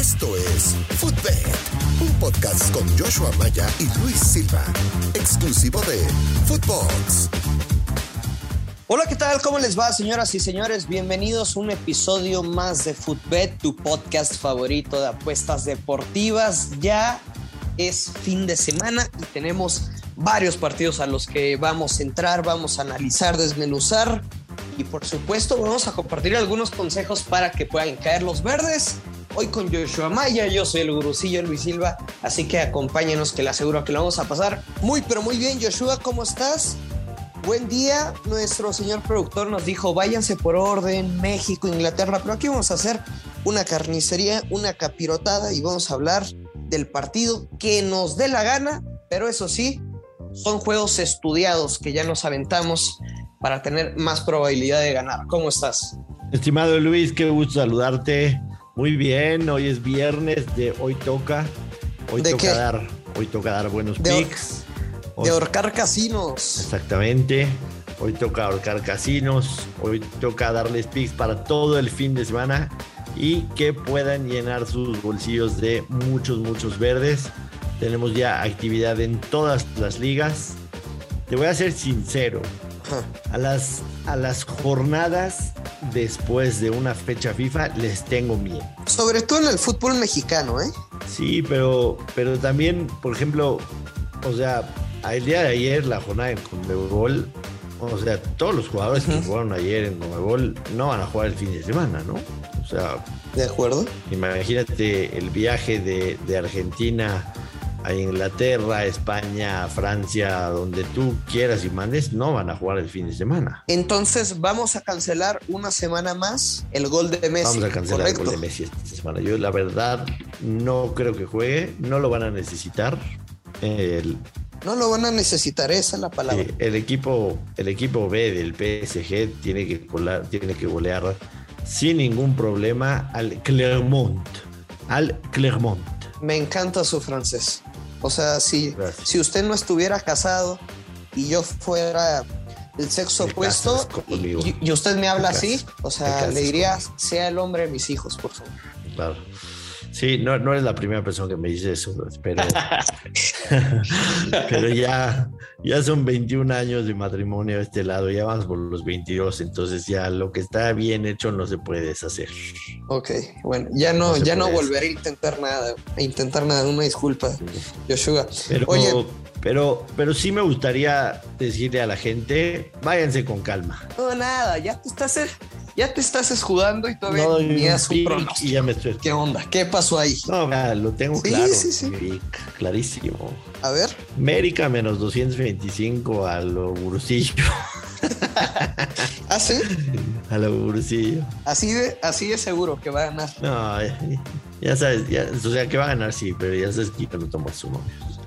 Esto es Footbed, un podcast con Joshua Maya y Luis Silva, exclusivo de Footbox. Hola, ¿qué tal? ¿Cómo les va, señoras y señores? Bienvenidos a un episodio más de Footbet, tu podcast favorito de apuestas deportivas. Ya es fin de semana y tenemos varios partidos a los que vamos a entrar, vamos a analizar, desmenuzar y por supuesto vamos a compartir algunos consejos para que puedan caer los verdes. Hoy con Joshua Maya, yo soy el gurucillo Luis Silva, así que acompáñenos que le aseguro que lo vamos a pasar muy pero muy bien. Joshua, ¿cómo estás? Buen día, nuestro señor productor nos dijo váyanse por orden, México, Inglaterra, pero aquí vamos a hacer una carnicería, una capirotada y vamos a hablar del partido que nos dé la gana, pero eso sí, son juegos estudiados que ya nos aventamos para tener más probabilidad de ganar. ¿Cómo estás? Estimado Luis, qué gusto saludarte. Muy bien, hoy es viernes de hoy toca. Hoy ¿De toca qué? dar, hoy toca dar buenos De, picks. de ahorcar casinos. Exactamente. Hoy toca ahorcar casinos. Hoy toca darles picks para todo el fin de semana y que puedan llenar sus bolsillos de muchos, muchos verdes. Tenemos ya actividad en todas las ligas. Te voy a ser sincero. A las, a las jornadas después de una fecha FIFA les tengo miedo. Sobre todo en el fútbol mexicano, ¿eh? Sí, pero, pero también, por ejemplo, o sea, el día de ayer, la jornada en Conmebol, o sea, todos los jugadores que jugaron ayer en Conmebol no van a jugar el fin de semana, ¿no? O sea, ¿De acuerdo? imagínate el viaje de, de Argentina a Inglaterra, España, Francia, donde tú quieras y mandes, no van a jugar el fin de semana. Entonces vamos a cancelar una semana más el gol de Messi. Vamos a cancelar ¿correcto? el gol de Messi esta semana. Yo, la verdad, no creo que juegue. No lo van a necesitar. El, No lo van a necesitar, esa es la palabra. el equipo, el equipo B del PSG tiene que, colar- tiene que golear sin ningún problema al Clermont. Al Clermont. Me encanta su francés. O sea, si, Gracias. si usted no estuviera casado y yo fuera el sexo Te opuesto y, usted me habla Te así, o sea, le diría, conmigo. sea el hombre de mis hijos, por favor. Claro. Sí, no, no eres la primera persona que me dice eso, pero, pero ya, ya son 21 años de matrimonio a este lado, ya vamos por los 22, entonces ya lo que está bien hecho no se puede deshacer. Ok, bueno, ya no, ya no volveré a intentar nada, a intentar nada, una disculpa, Yoshua. Pero, Oye, pero, pero sí me gustaría decirle a la gente, váyanse con calma. no, nada, ya te estás, ya te estás escudando y todavía No un pronóstico. y ya me estoy... ¿Qué onda? ¿Qué pasó ahí? No, mira, lo tengo Sí, claro, sí, sí. mi pick, clarísimo. A ver, América menos 225 a lo burcillo, así, a lo burcillo. así de, así de seguro que va a ganar. No, ya, ya sabes, ya, o sea que va a ganar, sí, pero ya sabes que no tomo esos momios.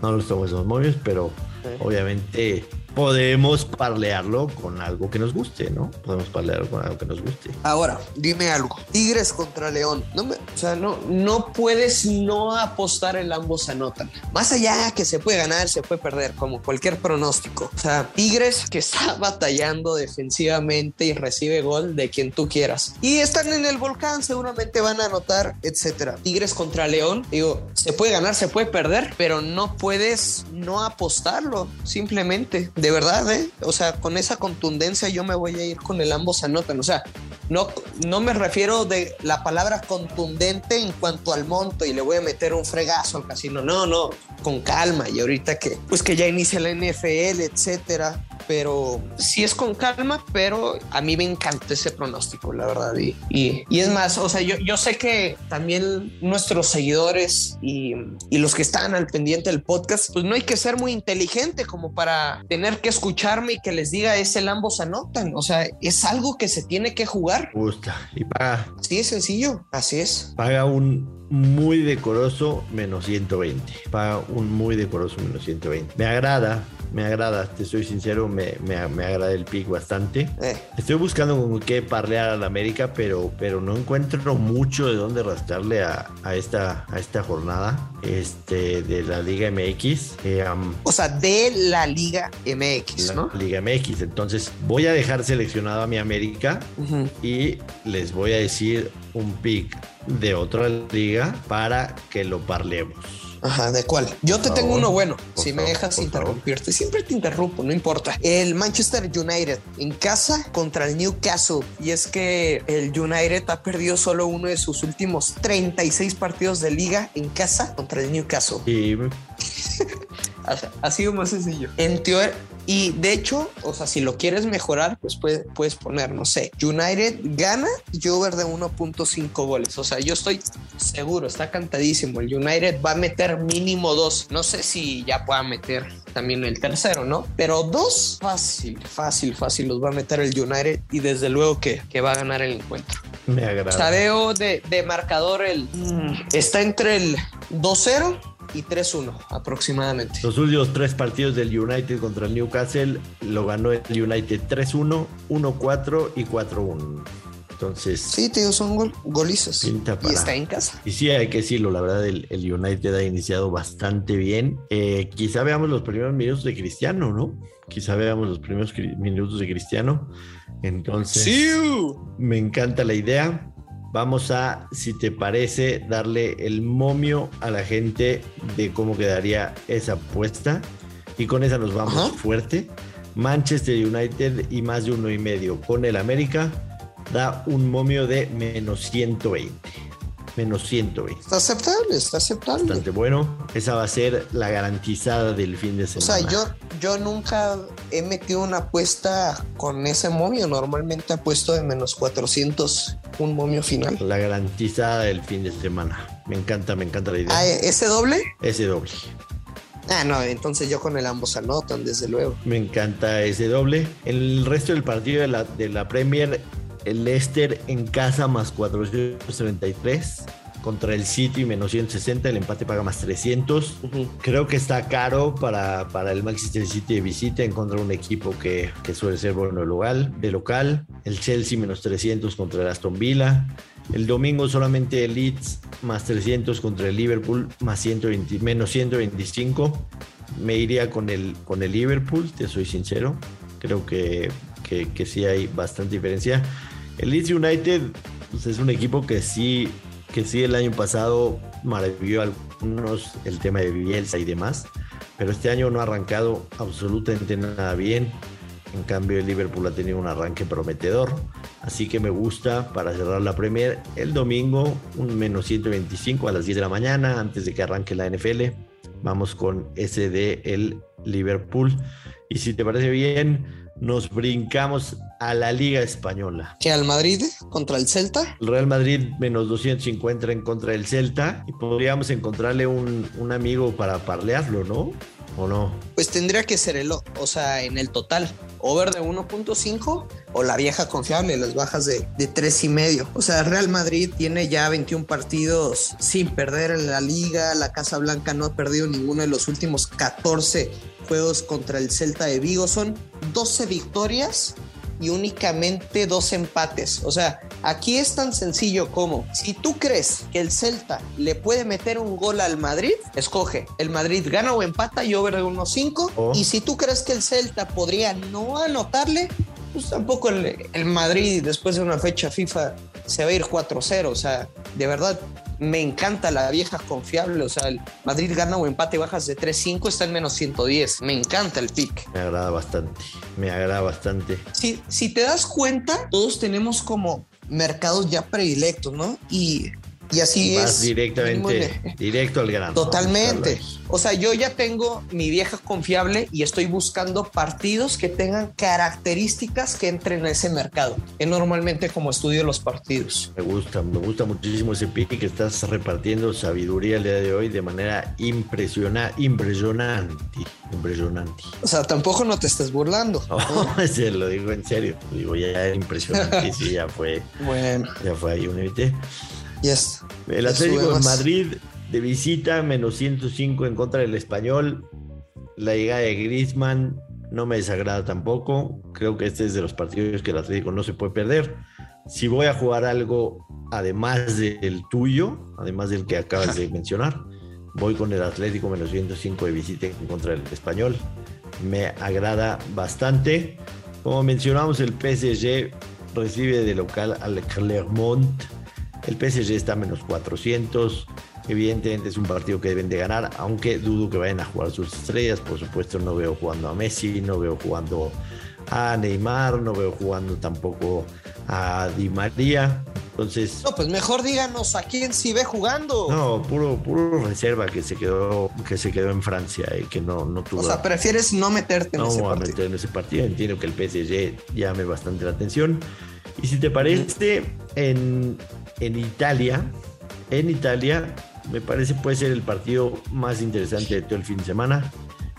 No los tomo esos momios, pero Sí. obviamente podemos parlearlo con algo que nos guste, ¿no? Podemos parlearlo con algo que nos guste. Ahora, dime algo. Tigres contra León. No me- o sea, no, no puedes no apostar en ambos anotan. Más allá que se puede ganar, se puede perder, como cualquier pronóstico. O sea, Tigres que está batallando defensivamente y recibe gol de quien tú quieras. Y están en el volcán, seguramente van a anotar, etcétera. Tigres contra León, digo, se puede ganar, se puede perder, pero no puedes no apostarlo, simplemente. De verdad, ¿eh? O sea, con esa contundencia yo me voy a ir con el ambos anotan. O sea, no, no me refiero de la palabra contundente en cuanto al monto y le voy a meter un fregazo al casino. No, no, con calma. Y ahorita que, pues que ya inicia la NFL, etcétera. Pero sí es con calma, pero a mí me encanta ese pronóstico, la verdad. Y, y, y es más, o sea, yo, yo sé que también nuestros seguidores y, y los que están al pendiente del podcast, pues no hay que ser muy inteligente como para tener que escucharme y que les diga es el ambos anotan. O sea, es algo que se tiene que jugar. Gusta. Y paga, Así de sencillo, así es. paga un muy decoroso menos 120. Paga un muy decoroso menos 120. Me agrada, me agrada, te soy sincero, me, me, me agrada el pick bastante. Eh, Estoy buscando con qué parlear a la América, pero, pero no encuentro mucho de dónde rascarle a, a esta, a esta jornada este, de la Liga MX. Eh, um, o sea, de la Liga MX, la ¿no? Liga MX. Entonces voy a dejar seleccionado a mi América y les voy a decir un pick de otra liga para que lo parlemos. Ajá, ¿de cuál? Yo te tengo uno bueno. Si me dejas interrumpirte, siempre te interrumpo, no importa. El Manchester United en casa contra el Newcastle. Y es que el United ha perdido solo uno de sus últimos 36 partidos de liga en casa contra el Newcastle. Y Ha sido más sencillo. En teoría, y de hecho, o sea, si lo quieres mejorar, pues puedes, puedes poner, no sé, United gana y over de 1.5 goles. O sea, yo estoy seguro, está cantadísimo. El United va a meter mínimo dos. No sé si ya pueda meter también el tercero, ¿no? Pero dos, fácil, fácil, fácil los va a meter el United y desde luego que, que va a ganar el encuentro. me agrada. O sea, veo de, de marcador el... mm, está entre el 2-0 y 3-1 aproximadamente. Los últimos tres partidos del United contra el Newcastle lo ganó el United 3-1, 1-4 y 4-1. Entonces, Sí, te digo, son gol- golizas. Pinta Y está en casa. y sí, hay que decirlo, la verdad, el, el United ha iniciado bastante bien. Eh, quizá veamos los primeros minutos de Cristiano, ¿no? Quizá veamos los primeros minutos de Cristiano. Entonces, me encanta la idea. Vamos a, si te parece, darle el momio a la gente de cómo quedaría esa apuesta. Y con esa nos vamos Ajá. fuerte. Manchester United y más de uno y medio con el América da un momio de menos 120. Menos 120. Está aceptable, está aceptable. Bastante bueno. Esa va a ser la garantizada del fin de O semana. sea, yo, yo nunca he metido una apuesta con ese momio. Normalmente apuesto de menos 400 un momio final. La garantizada del fin de semana. Me encanta, me encanta la idea. Ah, ¿ese doble? Ese doble. Ah, no, entonces yo con el ambos anotan, desde luego. Me encanta ese doble. El resto del partido de la, de la Premier, el Leicester en casa más 433 contra el City menos 160, el empate paga más 300. Creo que está caro para, para el Manchester City de visita en contra de un equipo que, que suele ser bueno de local, de local. El Chelsea menos 300 contra el Aston Villa. El domingo solamente el Leeds más 300 contra el Liverpool más 120, menos 125. Me iría con el, con el Liverpool, te soy sincero. Creo que, que, que sí hay bastante diferencia. El Leeds United pues, es un equipo que sí, que sí el año pasado maravilló a algunos el tema de Bielsa y demás, pero este año no ha arrancado absolutamente nada bien. En cambio, el Liverpool ha tenido un arranque prometedor. Así que me gusta para cerrar la Premier el domingo, un menos 125 a las 10 de la mañana, antes de que arranque la NFL. Vamos con ese de el Liverpool. Y si te parece bien, nos brincamos a la Liga Española. Que al Madrid contra el Celta. El Real Madrid menos 250 en contra del Celta. Y podríamos encontrarle un, un amigo para parlearlo, ¿no? ¿O no? Pues tendría que ser el, o o sea, en el total, over de 1.5 o la vieja confiable, las bajas de, de 3 y medio. O sea, Real Madrid tiene ya 21 partidos sin perder en la liga. La Casa Blanca no ha perdido ninguno de los últimos 14 juegos contra el Celta de Vigo. Son 12 victorias y únicamente dos empates. O sea, aquí es tan sencillo como si tú crees que el Celta le puede meter un gol al Madrid, escoge el Madrid gana o empata y over de 1.5. Oh. Y si tú crees que el Celta podría no anotarle, pues tampoco el, el Madrid después de una fecha FIFA se va a ir 4-0. O sea, de verdad. Me encanta la vieja confiable, o sea, el Madrid gana o empate bajas de 3-5, está en menos 110. Me encanta el pick. Me agrada bastante. Me agrada bastante. Si, si te das cuenta, todos tenemos como mercados ya predilectos, ¿no? Y, y así Vas es. directamente, directo al grano. Totalmente. O sea, yo ya tengo mi vieja confiable y estoy buscando partidos que tengan características que entren a ese mercado. Que normalmente como estudio los partidos. Me gusta, me gusta muchísimo ese pick que estás repartiendo sabiduría el día de hoy de manera impresiona, impresionante. Impresionante. O sea, tampoco no te estés burlando. Oh, se lo digo en serio. Digo, ya impresionante. sí, ya fue, Bueno, ya fue ahí un evite. Ya está. El Atlético de. Madrid de visita, menos 105 en contra del español. La llegada de Griezmann no me desagrada tampoco. Creo que este es de los partidos que el Atlético no se puede perder. Si voy a jugar algo además del tuyo, además del que acabas de mencionar, voy con el Atlético menos 105 de visita en contra del español. Me agrada bastante. Como mencionamos, el PSG recibe de local al Clermont El PSG está a menos 400. Evidentemente es un partido que deben de ganar, aunque dudo que vayan a jugar sus estrellas. Por supuesto, no veo jugando a Messi, no veo jugando a Neymar, no veo jugando tampoco a Di María. Entonces. No, pues mejor díganos a quién sí ve jugando. No, puro, puro reserva que se quedó, que se quedó en Francia y que no, no tuvo. O sea, prefieres no meterte en ese partido. No meter en ese partido. Entiendo que el PSG llame bastante la atención. Y si te parece, en, en Italia, en Italia, me parece puede ser el partido más interesante de todo el fin de semana.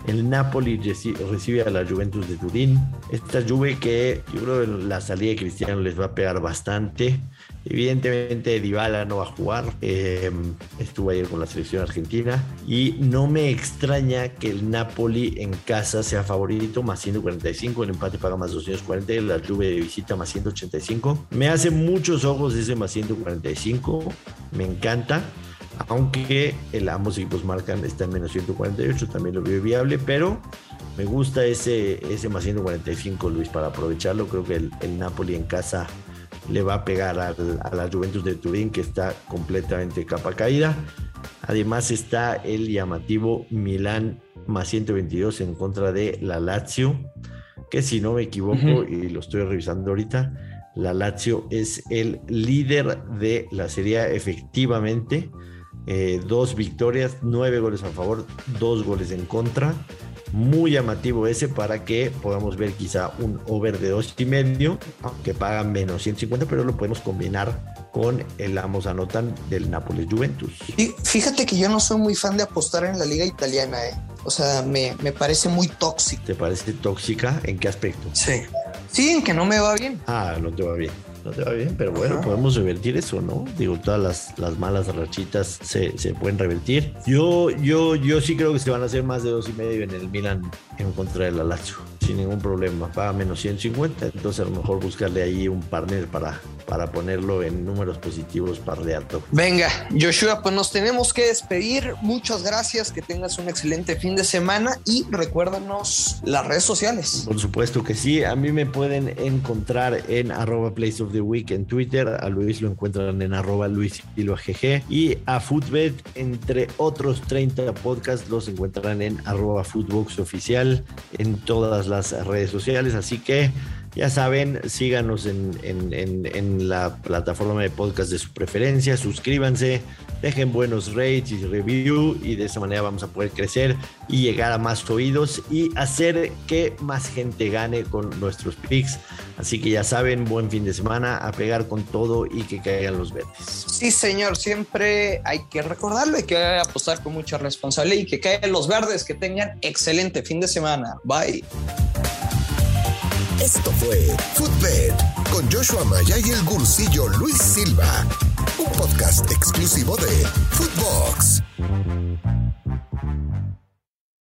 El Napoli recibe a la Juventus de Turín. Esta Juve que yo creo que la salida de Cristiano les va a pegar bastante. Evidentemente Dybala no va a jugar. Eh, estuvo ayer con la selección argentina. Y no me extraña que el Napoli en casa sea favorito, más 145. El empate paga más 240. La Juve de visita más 185. Me hace muchos ojos ese más 145. Me encanta aunque el, ambos equipos marcan está en menos 148, también lo veo viable, pero me gusta ese, ese más 145, Luis, para aprovecharlo. Creo que el, Napoli en casa le va a pegar a, la Juventus de Turín, que está completamente capa caída. Además está el llamativo Milán más 122 en contra de la Lazio, que si no me equivoco, y lo estoy revisando ahorita, la Lazio es el líder de la serie efectivamente eh, dos victorias, nueve goles a favor, dos goles en contra. Muy llamativo ese para que podamos ver quizá un over de dos y medio, aunque pagan menos 150, pero lo podemos combinar con el Amos Anotan del Nápoles Juventus. Y fíjate que yo no soy muy fan de apostar en la liga italiana, ¿eh? O sea, me, me parece muy tóxica. ¿Te parece tóxica? ¿En qué aspecto? Sí. Sí, en que no me va bien. Ah, no te va bien no te va bien, pero bueno, podemos revertir eso, ¿no? Digo, todas las, las malas rachitas se, se, pueden revertir. Yo, yo, yo sí creo que se van a hacer más de dos y medio en el Milan en contra del Lazio sin ningún problema. Paga menos 150, entonces a lo mejor buscarle ahí un partner para, para ponerlo en números positivos alto. Venga, Joshua, pues nos tenemos que despedir. Muchas gracias, que tengas un excelente fin de semana y recuérdanos las redes sociales. Por supuesto que sí, a mí me pueden encontrar en arroba place of the week en Twitter, a Luis lo encuentran en arroba Luis GG y a Footbet, entre otros 30 podcasts, los encuentran en arroba Footbox oficial en todas las redes sociales. Así que ya saben, síganos en, la plataforma de podcast de su preferencia, suscríbanse, dejen buenos rates y review y de esa manera vamos a poder crecer y llegar a más oídos y hacer que más gente gane con nuestros picks. Así que ya saben, buen fin de semana, a pegar con todo y que caigan los verdes. Sí, señor, siempre hay que recordarlo, hay que apostar con mucha responsabilidad y que caigan los verdes, que tengan excelente fin de semana. Bye. Esto fue Footbed con Joshua Maya y el gursillo Luis Silva, un podcast exclusivo de Footbox.